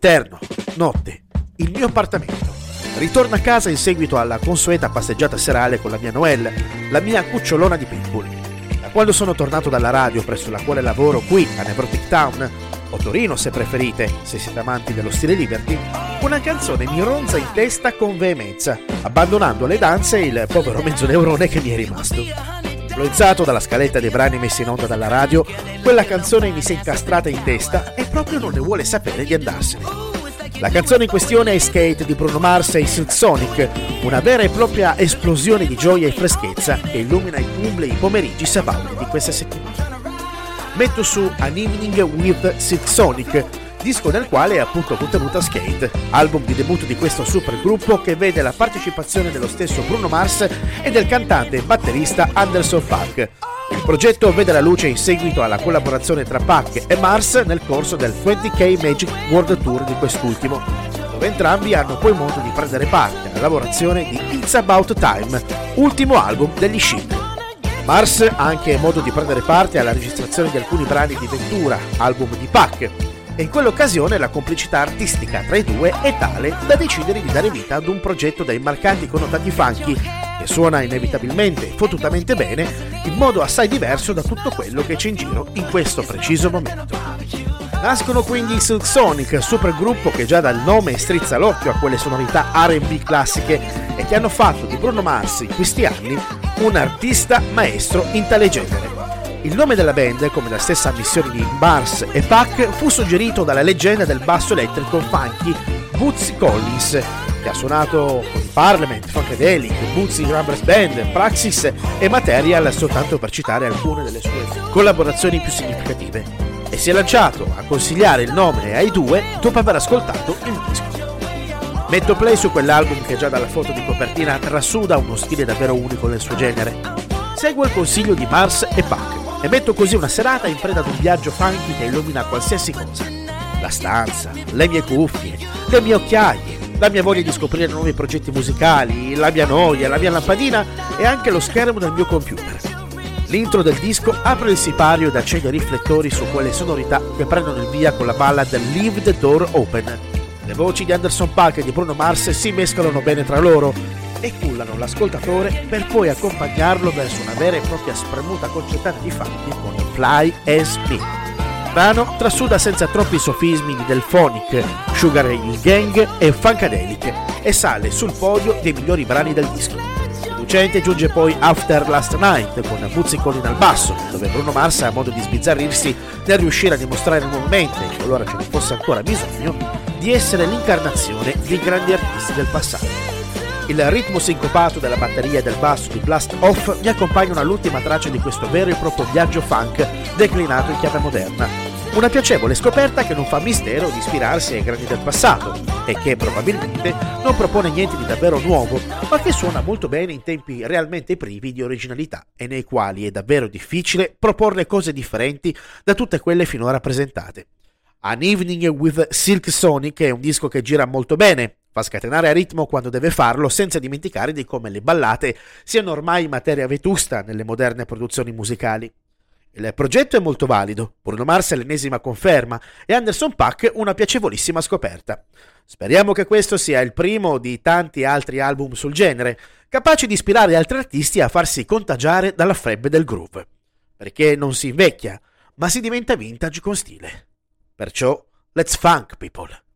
Terno, notte, il mio appartamento. Ritorno a casa in seguito alla consueta passeggiata serale con la mia Noelle, la mia cucciolona di pitbull. Da quando sono tornato dalla radio presso la quale lavoro qui a Nevrotic Town, o Torino se preferite, se siete amanti dello stile Liberty, una canzone mi ronza in testa con veemenza, abbandonando alle danze il povero mezzo neurone che mi è rimasto. Influenzato dalla scaletta dei brani messi in onda dalla radio, quella canzone mi si è incastrata in testa e proprio non ne vuole sapere di andarsene. La canzone in questione è Skate di Bruno Mars e Silk Sonic, una vera e propria esplosione di gioia e freschezza che illumina i pubblici pomeriggi sabauti di questa settimana. Metto su An Evening with Silk Sonic, disco nel quale è appunto contenuta Skate, album di debutto di questo supergruppo che vede la partecipazione dello stesso Bruno Mars e del cantante e batterista Anderson Paak. Il progetto vede la luce in seguito alla collaborazione tra Paak e Mars nel corso del 20K Magic World Tour di quest'ultimo, dove entrambi hanno poi modo di prendere parte alla lavorazione di It's About Time, ultimo album degli Chic. Mars ha anche modo di prendere parte alla registrazione di alcuni brani di Ventura, album di Pac, e in quell'occasione la complicità artistica tra i due è tale da decidere di dare vita ad un progetto dai marcanti connotati funky che suona inevitabilmente e fottutamente bene in modo assai diverso da tutto quello che c'è in giro in questo preciso momento. Nascono quindi i Silk Sonic, supergruppo che già dal nome strizza l'occhio a quelle sonorità RB classiche e che hanno fatto di Bruno Mars in questi anni un artista maestro in tale genere. Il nome della band, come la stessa missione di Mars e Pac, fu suggerito dalla leggenda del basso elettrico funky Bootsy Collins, che ha suonato con Parliament, Funkadelic, Bootsy Rubbers Band, Praxis e Material, soltanto per citare alcune delle sue collaborazioni più significative. E si è lanciato a consigliare il nome ai due dopo aver ascoltato il disco. Metto play su quell'album che già dalla foto di copertina trasuda uno stile davvero unico nel suo genere. Seguo il consiglio di Mars e Pac e metto così una serata in preda ad un viaggio funky che illumina qualsiasi cosa. La stanza, le mie cuffie, le mie occhiaie, la mia voglia di scoprire nuovi progetti musicali, la mia noia, la mia lampadina e anche lo schermo del mio computer. L'intro del disco apre il sipario ed accende i riflettori su quelle sonorità che prendono il via con la ballad Leave the Door Open. Le voci di Anderson Paak e di Bruno Mars si mescolano bene tra loro e cullano l'ascoltatore per poi accompagnarlo verso una vera e propria spremuta concertata di fatti con Fly as Me. Brano trasuda senza troppi sofismi di Delphonic, Sugar Hill Gang e Funkadelic e sale sul podio dei migliori brani del disco. Seducente giunge poi After Last Night con Buzzi Collin al basso, dove Bruno Mars ha modo di sbizzarrirsi nel riuscire a dimostrare nuovamente, qualora ce ne fosse ancora bisogno, di essere l'incarnazione di grandi artisti del passato. Il ritmo sincopato della batteria e del basso di Blast Off mi accompagnano all'ultima traccia di questo vero e proprio viaggio funk declinato in chiave moderna. Una piacevole scoperta che non fa mistero di ispirarsi ai grandi del passato e che probabilmente non propone niente di davvero nuovo, ma che suona molto bene in tempi realmente privi di originalità e nei quali è davvero difficile proporre cose differenti da tutte quelle finora presentate. An Evening with Silk Sonic è un disco che gira molto bene, Fa scatenare a ritmo quando deve farlo, senza dimenticare di come le ballate siano ormai materia vetusta nelle moderne produzioni musicali. Il progetto è molto valido, Bruno Mars è l'ennesima conferma e Anderson Pack una piacevolissima scoperta. Speriamo che questo sia il primo di tanti altri album sul genere, capaci di ispirare altri artisti a farsi contagiare dalla febbre del groove. Perché non si invecchia, ma si diventa vintage con stile. Perciò, let's funk people!